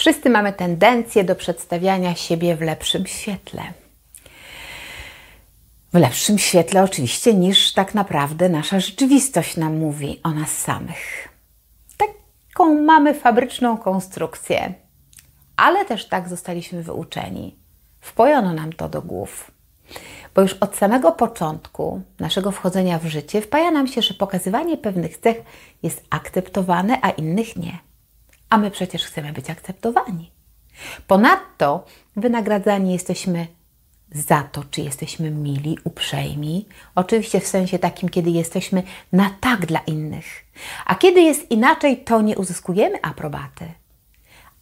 Wszyscy mamy tendencję do przedstawiania siebie w lepszym świetle. W lepszym świetle, oczywiście, niż tak naprawdę nasza rzeczywistość nam mówi o nas samych. Taką mamy fabryczną konstrukcję, ale też tak zostaliśmy wyuczeni. Wpojono nam to do głów. Bo już od samego początku naszego wchodzenia w życie wpaja nam się, że pokazywanie pewnych cech jest akceptowane, a innych nie. A my przecież chcemy być akceptowani. Ponadto wynagradzani jesteśmy za to, czy jesteśmy mili, uprzejmi. Oczywiście w sensie takim, kiedy jesteśmy na tak dla innych. A kiedy jest inaczej, to nie uzyskujemy aprobaty.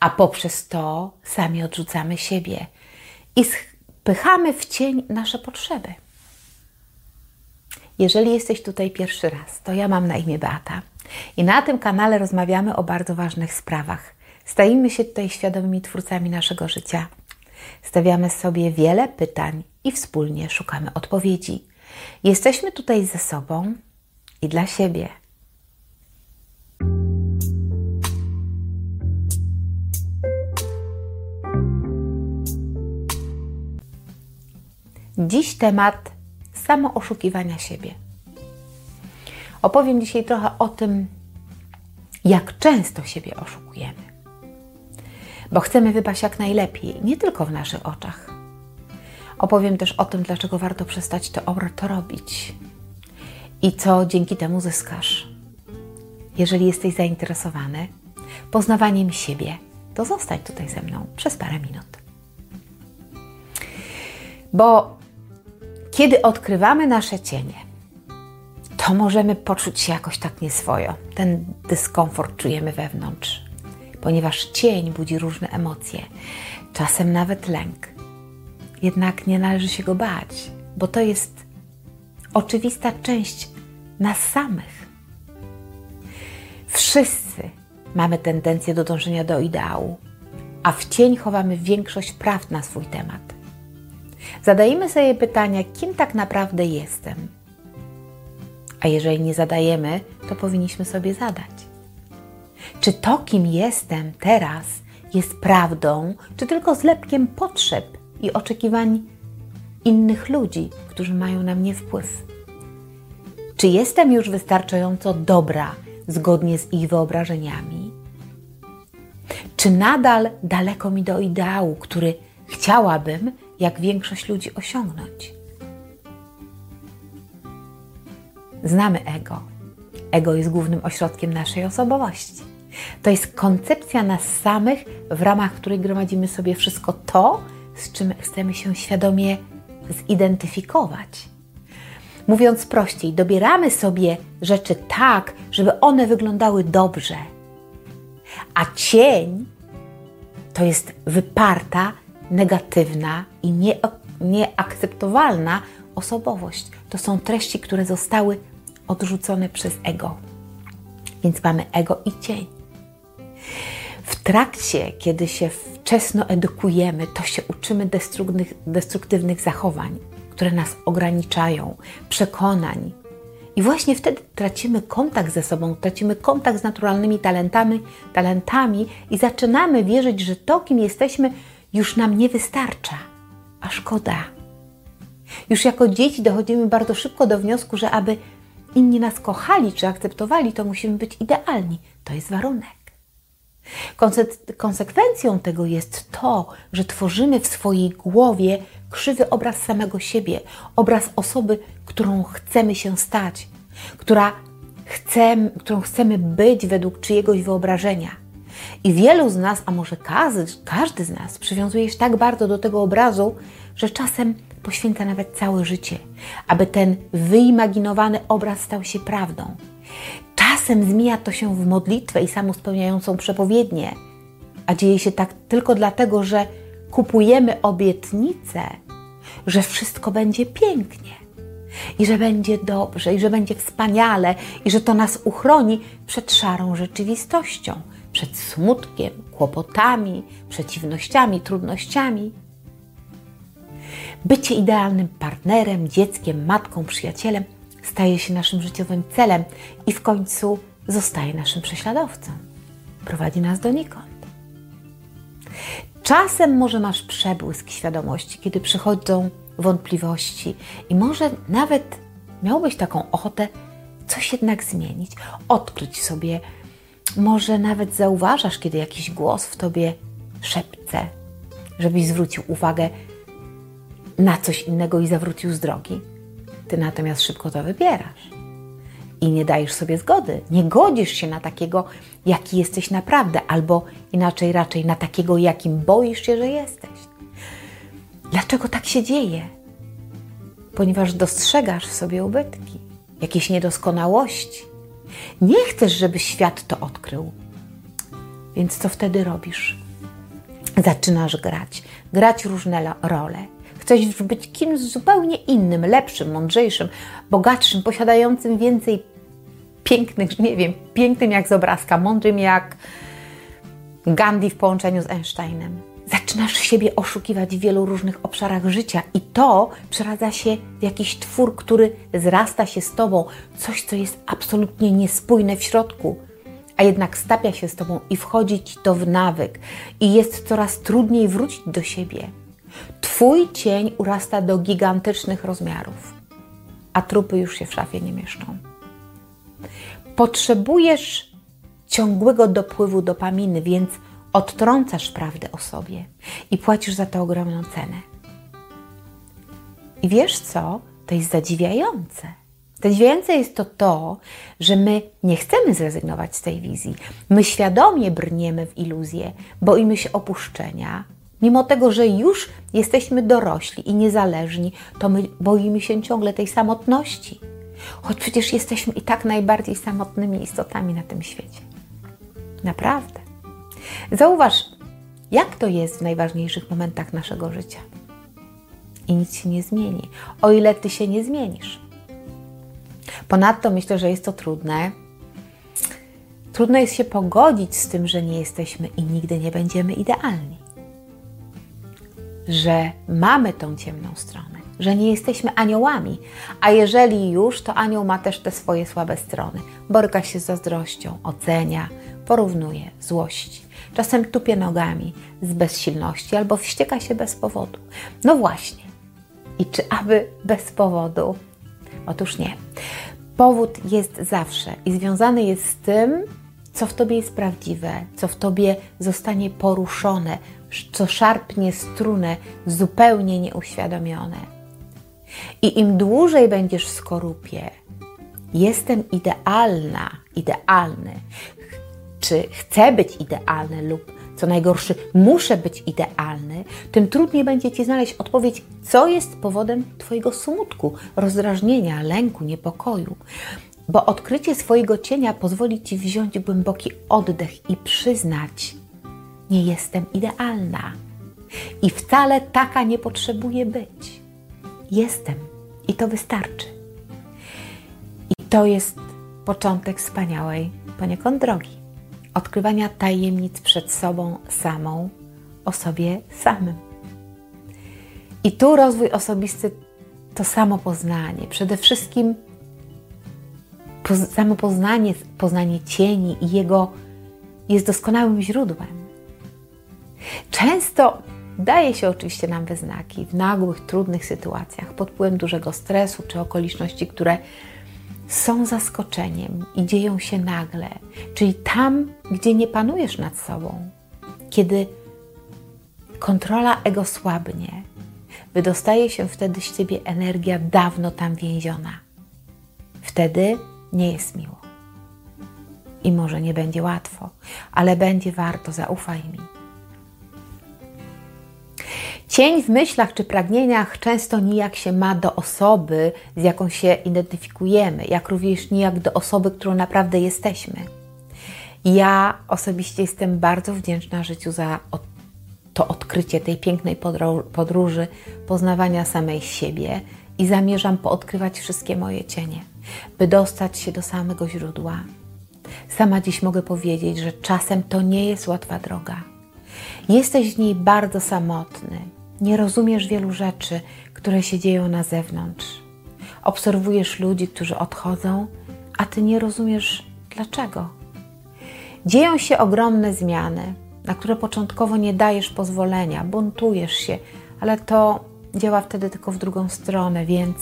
A poprzez to sami odrzucamy siebie i spychamy w cień nasze potrzeby. Jeżeli jesteś tutaj pierwszy raz, to ja mam na imię Beata i na tym kanale rozmawiamy o bardzo ważnych sprawach. Stajemy się tutaj świadomymi twórcami naszego życia. Stawiamy sobie wiele pytań i wspólnie szukamy odpowiedzi. Jesteśmy tutaj ze sobą i dla siebie. Dziś temat samo oszukiwania siebie. Opowiem dzisiaj trochę o tym, jak często siebie oszukujemy. Bo chcemy wypaść jak najlepiej, nie tylko w naszych oczach. Opowiem też o tym, dlaczego warto przestać to, to robić i co dzięki temu zyskasz. Jeżeli jesteś zainteresowany poznawaniem siebie, to zostań tutaj ze mną przez parę minut. Bo kiedy odkrywamy nasze cienie, to możemy poczuć się jakoś tak nieswojo. Ten dyskomfort czujemy wewnątrz, ponieważ cień budzi różne emocje, czasem nawet lęk. Jednak nie należy się go bać, bo to jest oczywista część nas samych. Wszyscy mamy tendencję do dążenia do ideału, a w cień chowamy większość prawd na swój temat. Zadajemy sobie pytania, kim tak naprawdę jestem. A jeżeli nie zadajemy, to powinniśmy sobie zadać. Czy to, kim jestem teraz, jest prawdą, czy tylko zlepkiem potrzeb i oczekiwań innych ludzi, którzy mają na mnie wpływ? Czy jestem już wystarczająco dobra, zgodnie z ich wyobrażeniami? Czy nadal daleko mi do ideału, który chciałabym, jak większość ludzi osiągnąć. Znamy ego. Ego jest głównym ośrodkiem naszej osobowości. To jest koncepcja nas samych, w ramach której gromadzimy sobie wszystko to, z czym chcemy się świadomie zidentyfikować. Mówiąc prościej, dobieramy sobie rzeczy tak, żeby one wyglądały dobrze. A cień to jest wyparta, negatywna i nie, nieakceptowalna osobowość. To są treści, które zostały odrzucone przez ego. Więc mamy ego i cień. W trakcie, kiedy się wczesno edukujemy, to się uczymy destruktywnych, destruktywnych zachowań, które nas ograniczają, przekonań. I właśnie wtedy tracimy kontakt ze sobą, tracimy kontakt z naturalnymi talentami, talentami i zaczynamy wierzyć, że to, kim jesteśmy, już nam nie wystarcza, a szkoda. Już jako dzieci dochodzimy bardzo szybko do wniosku, że aby inni nas kochali czy akceptowali, to musimy być idealni. To jest warunek. Konsekwencją tego jest to, że tworzymy w swojej głowie krzywy obraz samego siebie, obraz osoby, którą chcemy się stać, która chcemy, którą chcemy być według czyjegoś wyobrażenia. I wielu z nas, a może każdy, każdy z nas, przywiązuje się tak bardzo do tego obrazu, że czasem poświęca nawet całe życie, aby ten wyimaginowany obraz stał się prawdą. Czasem zmienia to się w modlitwę i samospełniającą przepowiednię, a dzieje się tak tylko dlatego, że kupujemy obietnicę, że wszystko będzie pięknie i że będzie dobrze, i że będzie wspaniale, i że to nas uchroni przed szarą rzeczywistością, przed smutkiem, kłopotami, przeciwnościami, trudnościami. Bycie idealnym partnerem, dzieckiem, matką, przyjacielem staje się naszym życiowym celem i w końcu zostaje naszym prześladowcą. Prowadzi nas donikąd. Czasem może masz przebłysk świadomości, kiedy przychodzą wątpliwości i może nawet miałbyś taką ochotę coś jednak zmienić, odkryć sobie. Może nawet zauważasz, kiedy jakiś głos w tobie szepce, żebyś zwrócił uwagę na coś innego i zawrócił z drogi. Ty natomiast szybko to wybierasz i nie dajesz sobie zgody. Nie godzisz się na takiego, jaki jesteś naprawdę, albo inaczej raczej na takiego, jakim boisz się, że jesteś. Dlaczego tak się dzieje? Ponieważ dostrzegasz w sobie ubytki, jakieś niedoskonałości. Nie chcesz, żeby świat to odkrył. Więc co wtedy robisz? Zaczynasz grać, grać różne role. Chcesz być kimś zupełnie innym, lepszym, mądrzejszym, bogatszym, posiadającym więcej pięknych, nie wiem, pięknym jak z obrazka, mądrym jak Gandhi w połączeniu z Einsteinem. Zaczynasz siebie oszukiwać w wielu różnych obszarach życia i to przeradza się w jakiś twór, który zrasta się z tobą, coś, co jest absolutnie niespójne w środku, a jednak stapia się z tobą i wchodzi ci to w nawyk i jest coraz trudniej wrócić do siebie. Twój cień urasta do gigantycznych rozmiarów, a trupy już się w szafie nie mieszczą. Potrzebujesz ciągłego dopływu dopaminy, więc odtrącasz prawdę o sobie i płacisz za to ogromną cenę. I wiesz co? To jest zadziwiające. Zadziwiające jest to to, że my nie chcemy zrezygnować z tej wizji. My świadomie brniemy w iluzję, boimy się opuszczenia. Mimo tego, że już jesteśmy dorośli i niezależni, to my boimy się ciągle tej samotności. Choć przecież jesteśmy i tak najbardziej samotnymi istotami na tym świecie. Naprawdę. Zauważ, jak to jest w najważniejszych momentach naszego życia. I nic się nie zmieni, o ile ty się nie zmienisz. Ponadto myślę, że jest to trudne. Trudno jest się pogodzić z tym, że nie jesteśmy i nigdy nie będziemy idealni. Że mamy tą ciemną stronę, że nie jesteśmy aniołami, a jeżeli już, to anioł ma też te swoje słabe strony. Boryka się z zazdrością, ocenia, porównuje, złości. Czasem tupie nogami z bezsilności albo wścieka się bez powodu. No właśnie. I czy aby bez powodu? Otóż nie. Powód jest zawsze i związany jest z tym, co w tobie jest prawdziwe, co w tobie zostanie poruszone, co szarpnie strunę zupełnie nieuświadomione. I im dłużej będziesz w skorupie, jestem idealna, idealny, czy chcę być idealny lub co najgorsze, muszę być idealny, tym trudniej będzie Ci znaleźć odpowiedź, co jest powodem Twojego smutku, rozdrażnienia, lęku, niepokoju. Bo odkrycie swojego cienia pozwoli Ci wziąć głęboki oddech i przyznać, nie jestem idealna. I wcale taka nie potrzebuję być. Jestem i to wystarczy. I to jest początek wspaniałej poniekąd drogi odkrywania tajemnic przed sobą samą, o sobie samym. I tu rozwój osobisty to samo poznanie. Przede wszystkim poz, samo poznanie, poznanie cieni i jego jest doskonałym źródłem. Często daje się oczywiście nam wyznaki w nagłych, trudnych sytuacjach, pod wpływem dużego stresu czy okoliczności, które są zaskoczeniem i dzieją się nagle, czyli tam, gdzie nie panujesz nad sobą, kiedy kontrola ego słabnie, wydostaje się wtedy z ciebie energia dawno tam więziona. Wtedy nie jest miło. I może nie będzie łatwo, ale będzie warto, zaufaj mi. Cień w myślach czy pragnieniach często nijak się ma do osoby, z jaką się identyfikujemy, jak również nijak do osoby, którą naprawdę jesteśmy. Ja osobiście jestem bardzo wdzięczna życiu za to odkrycie tej pięknej podróży, poznawania samej siebie i zamierzam poodkrywać wszystkie moje cienie, by dostać się do samego źródła. Sama dziś mogę powiedzieć, że czasem to nie jest łatwa droga. Jesteś w niej bardzo samotny, nie rozumiesz wielu rzeczy, które się dzieją na zewnątrz. Obserwujesz ludzi, którzy odchodzą, a ty nie rozumiesz dlaczego. Dzieją się ogromne zmiany, na które początkowo nie dajesz pozwolenia, buntujesz się, ale to działa wtedy tylko w drugą stronę, więc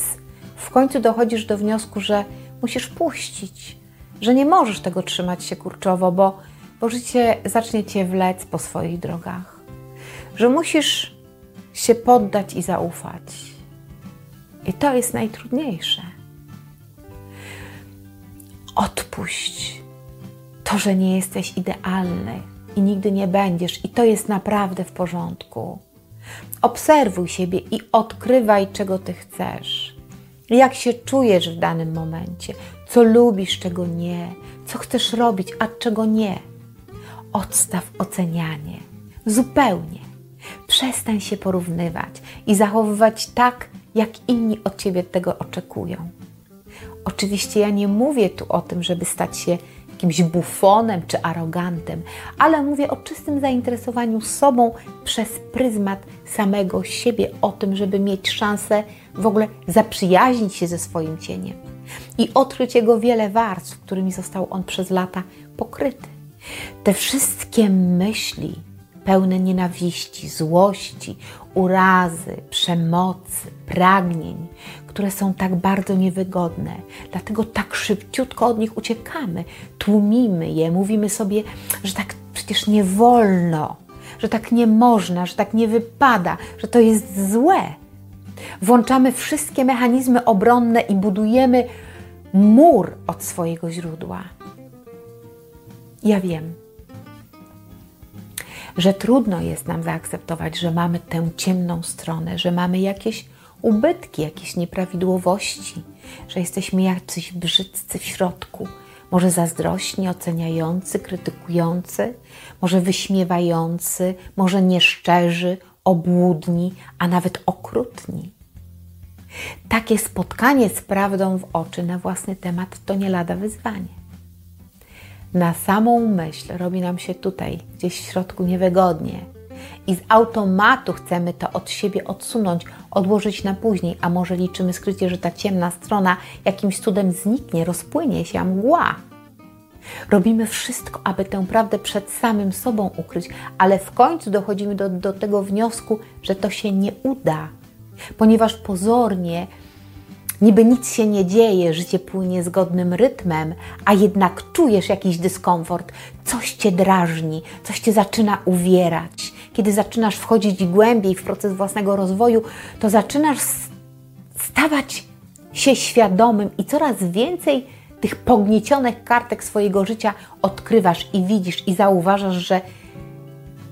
w końcu dochodzisz do wniosku, że musisz puścić, że nie możesz tego trzymać się kurczowo, bo, bo życie zacznie cię wlec po swoich drogach. Że musisz się poddać i zaufać. I to jest najtrudniejsze. Odpuść to, że nie jesteś idealny i nigdy nie będziesz, i to jest naprawdę w porządku. Obserwuj siebie i odkrywaj, czego ty chcesz. Jak się czujesz w danym momencie, co lubisz, czego nie, co chcesz robić, a czego nie. Odstaw ocenianie. Zupełnie. Przestań się porównywać i zachowywać tak, jak inni od ciebie tego oczekują. Oczywiście ja nie mówię tu o tym, żeby stać się jakimś bufonem czy arogantem, ale mówię o czystym zainteresowaniu sobą przez pryzmat samego siebie, o tym, żeby mieć szansę w ogóle zaprzyjaźnić się ze swoim cieniem i odkryć jego wiele warstw, którymi został on przez lata pokryty. Te wszystkie myśli, pełne nienawiści, złości, urazy, przemocy, pragnień, które są tak bardzo niewygodne. Dlatego tak szybciutko od nich uciekamy, tłumimy je, mówimy sobie, że tak przecież nie wolno, że tak nie można, że tak nie wypada, że to jest złe. Włączamy wszystkie mechanizmy obronne i budujemy mur od swojego źródła. Ja wiem, że trudno jest nam zaakceptować, że mamy tę ciemną stronę, że mamy jakieś ubytki, jakieś nieprawidłowości, że jesteśmy jacyś brzydcy w środku, może zazdrośni, oceniający, krytykujący, może wyśmiewający, może nieszczerzy, obłudni, a nawet okrutni. Takie spotkanie z prawdą w oczy na własny temat to nie lada wyzwanie na samą myśl robi nam się tutaj, gdzieś w środku niewygodnie. I z automatu chcemy to od siebie odsunąć, odłożyć na później, a może liczymy skrycie, że ta ciemna strona jakimś cudem zniknie, rozpłynie się, mgła. Robimy wszystko, aby tę prawdę przed samym sobą ukryć, ale w końcu dochodzimy do, do tego wniosku, że to się nie uda, ponieważ pozornie Niby nic się nie dzieje, życie płynie zgodnym rytmem, a jednak czujesz jakiś dyskomfort, coś cię drażni, coś cię zaczyna uwierać. Kiedy zaczynasz wchodzić głębiej w proces własnego rozwoju, to zaczynasz stawać się świadomym i coraz więcej tych pogniecionych kartek swojego życia odkrywasz i widzisz i zauważasz, że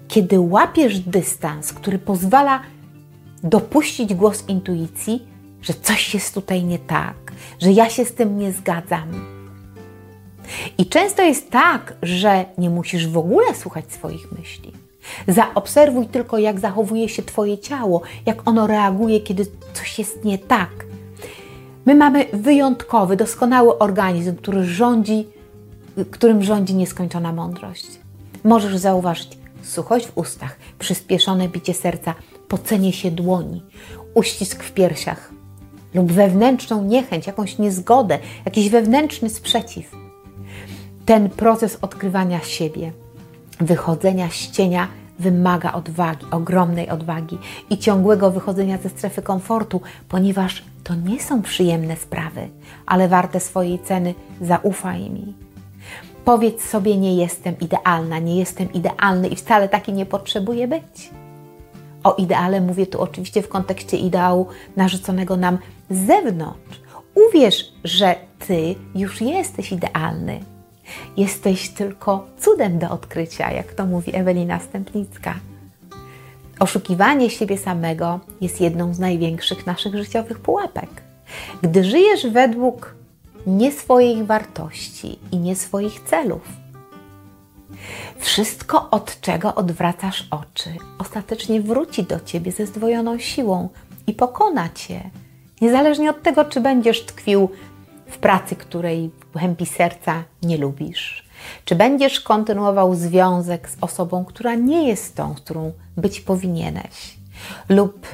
kiedy łapiesz dystans, który pozwala dopuścić głos intuicji, że coś jest tutaj nie tak, że ja się z tym nie zgadzam. I często jest tak, że nie musisz w ogóle słuchać swoich myśli. Zaobserwuj tylko, jak zachowuje się Twoje ciało, jak ono reaguje, kiedy coś jest nie tak. My mamy wyjątkowy, doskonały organizm, który rządzi, którym rządzi nieskończona mądrość. Możesz zauważyć suchość w ustach, przyspieszone bicie serca, pocenie się dłoni, uścisk w piersiach, lub wewnętrzną niechęć, jakąś niezgodę, jakiś wewnętrzny sprzeciw. Ten proces odkrywania siebie, wychodzenia z cienia wymaga odwagi, ogromnej odwagi i ciągłego wychodzenia ze strefy komfortu, ponieważ to nie są przyjemne sprawy, ale warte swojej ceny. Zaufaj mi. Powiedz sobie: Nie jestem idealna, nie jestem idealny i wcale taki nie potrzebuję być. O ideale mówię tu oczywiście w kontekście ideału narzuconego nam z zewnątrz. Uwierz, że Ty już jesteś idealny. Jesteś tylko cudem do odkrycia, jak to mówi Ewelina Stępnicka. Oszukiwanie siebie samego jest jedną z największych naszych życiowych pułapek. Gdy żyjesz według nie swoich wartości i nie swoich celów, wszystko, od czego odwracasz oczy, ostatecznie wróci do ciebie ze zdwojoną siłą i pokona cię Niezależnie od tego, czy będziesz tkwił w pracy, której głębi serca nie lubisz, czy będziesz kontynuował związek z osobą, która nie jest tą, którą być powinieneś, lub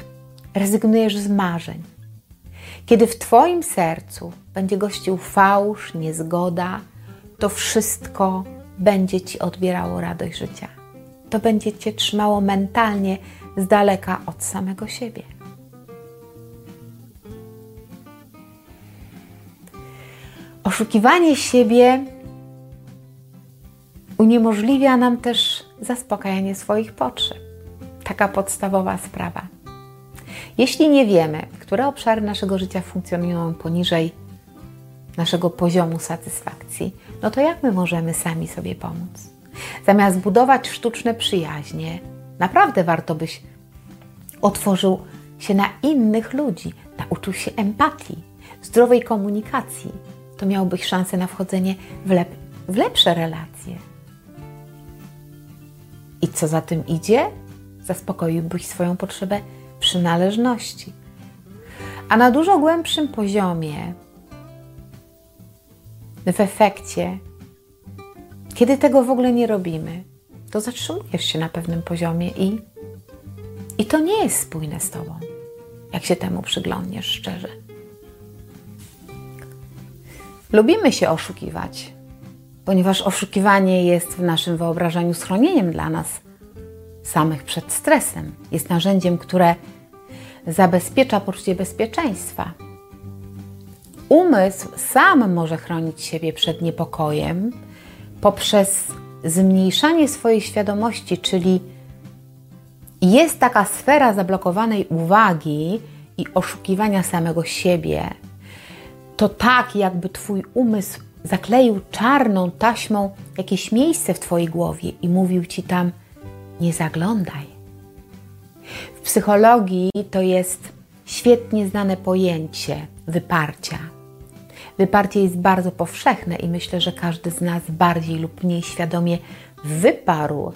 rezygnujesz z marzeń. Kiedy w Twoim sercu będzie gościł fałsz, niezgoda, to wszystko będzie Ci odbierało radość życia. to będzie cię trzymało mentalnie z daleka od samego siebie. Oszukiwanie siebie uniemożliwia nam też zaspokajanie swoich potrzeb. Taka podstawowa sprawa. Jeśli nie wiemy, które obszary naszego życia funkcjonują poniżej naszego poziomu satysfakcji, no to jak my możemy sami sobie pomóc? Zamiast budować sztuczne przyjaźnie, naprawdę warto byś otworzył się na innych ludzi, nauczył się empatii, zdrowej komunikacji. To miałbyś szansę na wchodzenie w, lep w lepsze relacje. I co za tym idzie? Zaspokoiłbyś swoją potrzebę przynależności. A na dużo głębszym poziomie, w efekcie, kiedy tego w ogóle nie robimy, to zatrzymujesz się na pewnym poziomie i, i to nie jest spójne z tobą, jak się temu przyglądniesz szczerze. Lubimy się oszukiwać, ponieważ oszukiwanie jest w naszym wyobrażeniu schronieniem dla nas samych przed stresem. Jest narzędziem, które zabezpiecza poczucie bezpieczeństwa. Umysł sam może chronić siebie przed niepokojem poprzez zmniejszanie swojej świadomości, czyli jest taka sfera zablokowanej uwagi i oszukiwania samego siebie. To tak, jakby Twój umysł zakleił czarną taśmą jakieś miejsce w Twojej głowie i mówił Ci tam: nie zaglądaj. W psychologii to jest świetnie znane pojęcie wyparcia. Wyparcie jest bardzo powszechne i myślę, że każdy z nas bardziej lub mniej świadomie wyparł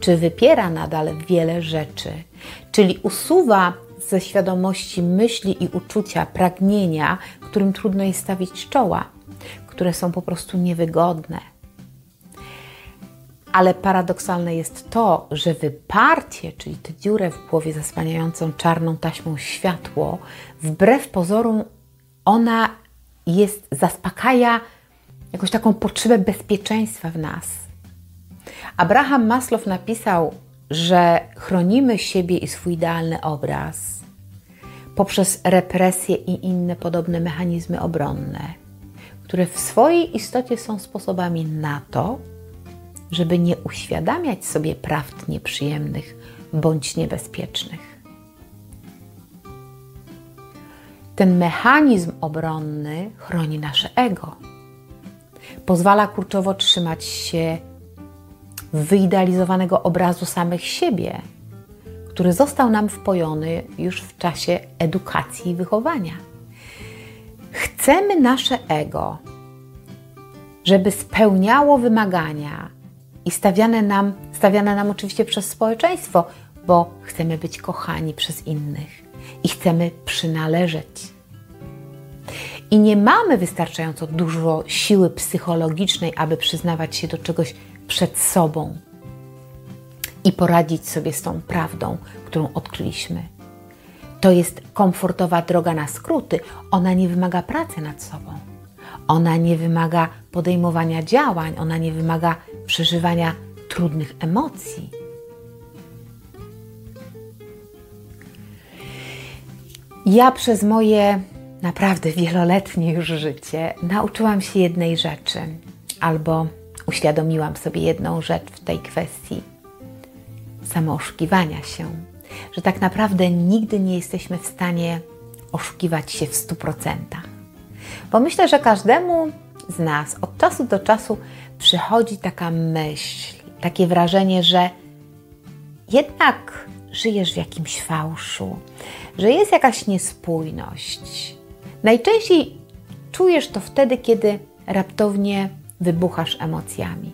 czy wypiera nadal wiele rzeczy, czyli usuwa ze świadomości myśli i uczucia, pragnienia, którym trudno jest stawić czoła, które są po prostu niewygodne. Ale paradoksalne jest to, że wyparcie, czyli tę dziurę w głowie zasłaniającą czarną taśmą światło, wbrew pozorom ona jest, zaspokaja jakąś taką potrzebę bezpieczeństwa w nas. Abraham Maslow napisał, że chronimy siebie i swój idealny obraz poprzez represję i inne podobne mechanizmy obronne, które w swojej istocie są sposobami na to, żeby nie uświadamiać sobie prawd nieprzyjemnych bądź niebezpiecznych. Ten mechanizm obronny chroni nasze ego. Pozwala kurczowo trzymać się wyidealizowanego obrazu samych siebie, który został nam wpojony już w czasie edukacji i wychowania. Chcemy nasze ego, żeby spełniało wymagania i stawiane nam, stawiane nam oczywiście przez społeczeństwo, bo chcemy być kochani przez innych i chcemy przynależeć. I nie mamy wystarczająco dużo siły psychologicznej, aby przyznawać się do czegoś przed sobą i poradzić sobie z tą prawdą, którą odkryliśmy. To jest komfortowa droga na skróty. Ona nie wymaga pracy nad sobą. Ona nie wymaga podejmowania działań, ona nie wymaga przeżywania trudnych emocji. Ja przez moje naprawdę wieloletnie już życie nauczyłam się jednej rzeczy, albo uświadomiłam sobie jedną rzecz w tej kwestii samooszukiwania się, że tak naprawdę nigdy nie jesteśmy w stanie oszukiwać się w stu procentach. Bo myślę, że każdemu z nas od czasu do czasu przychodzi taka myśl, takie wrażenie, że jednak żyjesz w jakimś fałszu, że jest jakaś niespójność. Najczęściej czujesz to wtedy, kiedy raptownie wybuchasz emocjami.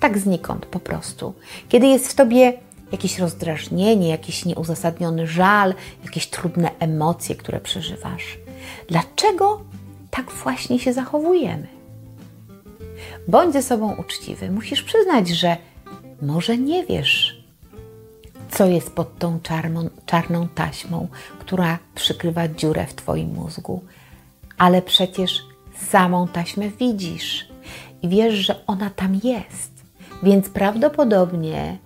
Tak znikąd po prostu. Kiedy jest w tobie jakieś rozdrażnienie, jakiś nieuzasadniony żal, jakieś trudne emocje, które przeżywasz. Dlaczego tak właśnie się zachowujemy? Bądź ze sobą uczciwy. Musisz przyznać, że może nie wiesz, co jest pod tą czarną, czarną taśmą, która przykrywa dziurę w Twoim mózgu, ale przecież samą taśmę widzisz i wiesz, że ona tam jest, więc prawdopodobnie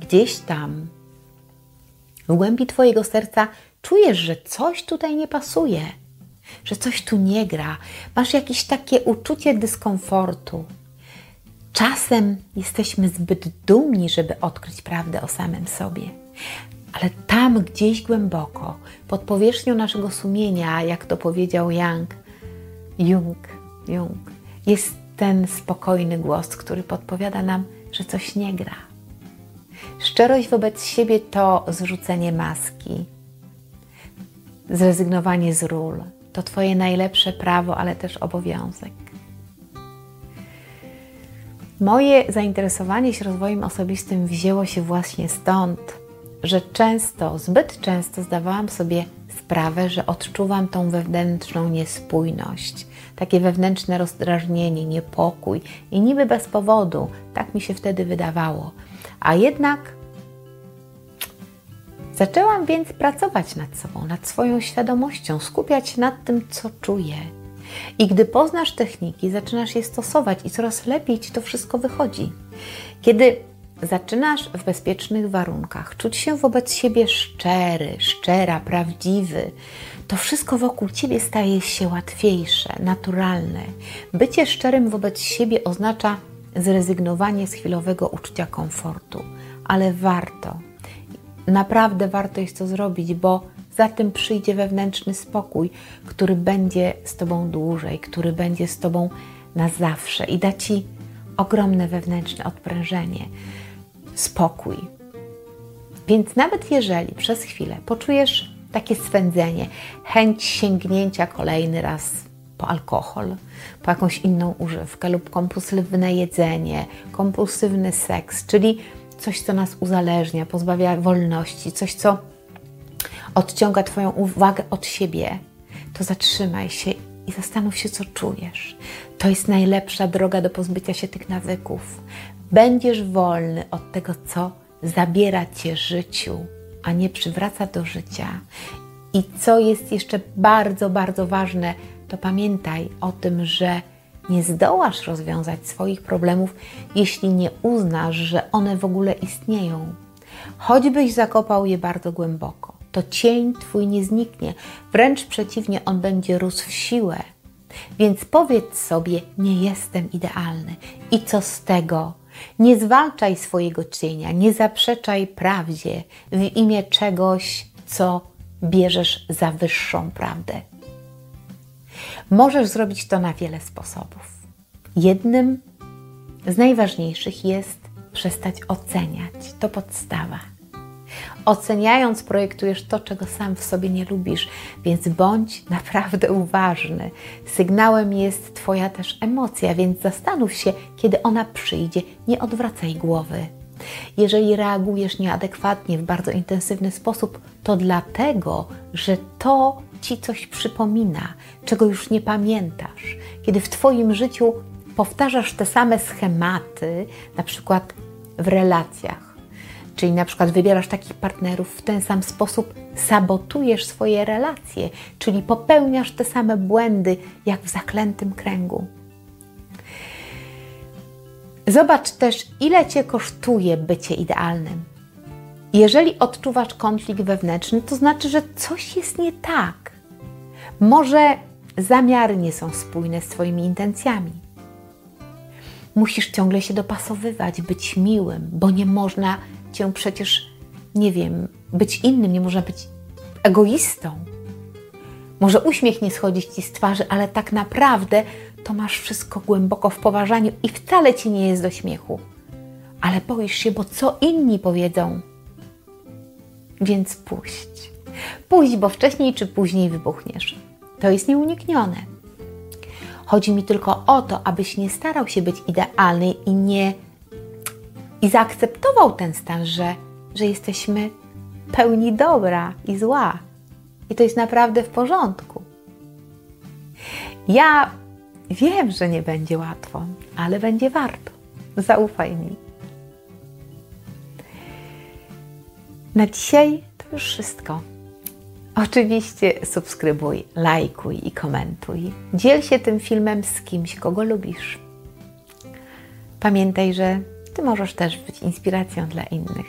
gdzieś tam w głębi Twojego serca czujesz, że coś tutaj nie pasuje, że coś tu nie gra, masz jakieś takie uczucie dyskomfortu. Czasem jesteśmy zbyt dumni, żeby odkryć prawdę o samym sobie. Ale tam gdzieś głęboko, pod powierzchnią naszego sumienia, jak to powiedział Young, Jung, Jung, jest ten spokojny głos, który podpowiada nam, że coś nie gra. Szczerość wobec siebie to zrzucenie maski, zrezygnowanie z ról. To Twoje najlepsze prawo, ale też obowiązek. Moje zainteresowanie się rozwojem osobistym wzięło się właśnie stąd, że często, zbyt często zdawałam sobie sprawę, że odczuwam tą wewnętrzną niespójność, takie wewnętrzne rozdrażnienie, niepokój i niby bez powodu, tak mi się wtedy wydawało. A jednak zaczęłam więc pracować nad sobą, nad swoją świadomością, skupiać nad tym, co czuję. I gdy poznasz techniki, zaczynasz je stosować i coraz lepiej ci to wszystko wychodzi. Kiedy zaczynasz w bezpiecznych warunkach czuć się wobec siebie szczery, szczera, prawdziwy, to wszystko wokół ciebie staje się łatwiejsze, naturalne. Bycie szczerym wobec siebie oznacza zrezygnowanie z chwilowego uczucia komfortu, ale warto. Naprawdę warto jest to zrobić, bo za tym przyjdzie wewnętrzny spokój, który będzie z Tobą dłużej, który będzie z Tobą na zawsze i da Ci ogromne wewnętrzne odprężenie, spokój. Więc nawet jeżeli przez chwilę poczujesz takie swędzenie, chęć sięgnięcia kolejny raz po alkohol, po jakąś inną używkę lub kompulsywne jedzenie, kompulsywny seks, czyli coś, co nas uzależnia, pozbawia wolności, coś, co odciąga Twoją uwagę od siebie, to zatrzymaj się i zastanów się, co czujesz. To jest najlepsza droga do pozbycia się tych nawyków. Będziesz wolny od tego, co zabiera Cię życiu, a nie przywraca do życia. I co jest jeszcze bardzo, bardzo ważne, to pamiętaj o tym, że nie zdołasz rozwiązać swoich problemów, jeśli nie uznasz, że one w ogóle istnieją. Choćbyś zakopał je bardzo głęboko, to cień twój nie zniknie, wręcz przeciwnie, on będzie rósł w siłę. Więc powiedz sobie: Nie jestem idealny. I co z tego? Nie zwalczaj swojego cienia, nie zaprzeczaj prawdzie w imię czegoś, co bierzesz za wyższą prawdę. Możesz zrobić to na wiele sposobów. Jednym z najważniejszych jest przestać oceniać. To podstawa. Oceniając, projektujesz to, czego sam w sobie nie lubisz, więc bądź naprawdę uważny. Sygnałem jest Twoja też emocja, więc zastanów się, kiedy ona przyjdzie, nie odwracaj głowy. Jeżeli reagujesz nieadekwatnie w bardzo intensywny sposób, to dlatego, że to ci coś przypomina, czego już nie pamiętasz. Kiedy w Twoim życiu powtarzasz te same schematy, na przykład w relacjach, czyli na przykład wybierasz takich partnerów w ten sam sposób, sabotujesz swoje relacje, czyli popełniasz te same błędy jak w zaklętym kręgu. Zobacz też, ile cię kosztuje bycie idealnym. Jeżeli odczuwasz konflikt wewnętrzny, to znaczy, że coś jest nie tak. Może zamiary nie są spójne z Twoimi intencjami. Musisz ciągle się dopasowywać, być miłym, bo nie można cię przecież, nie wiem, być innym, nie można być egoistą. Może uśmiech nie schodzić ci z twarzy, ale tak naprawdę to masz wszystko głęboko w poważaniu i wcale ci nie jest do śmiechu. Ale boisz się, bo co inni powiedzą. Więc puść. Puść, bo wcześniej czy później wybuchniesz. To jest nieuniknione. Chodzi mi tylko o to, abyś nie starał się być idealny i nie i zaakceptował ten stan, że, że jesteśmy pełni dobra i zła. I to jest naprawdę w porządku. Ja wiem, że nie będzie łatwo, ale będzie warto. Zaufaj mi. Na dzisiaj to już wszystko. Oczywiście subskrybuj, lajkuj i komentuj. Dziel się tym filmem z kimś, kogo lubisz. Pamiętaj, że Ty możesz też być inspiracją dla innych.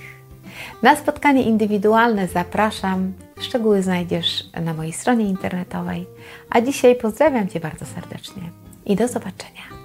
Na spotkanie indywidualne zapraszam. Szczegóły znajdziesz na mojej stronie internetowej. A dzisiaj pozdrawiam Cię bardzo serdecznie i do zobaczenia.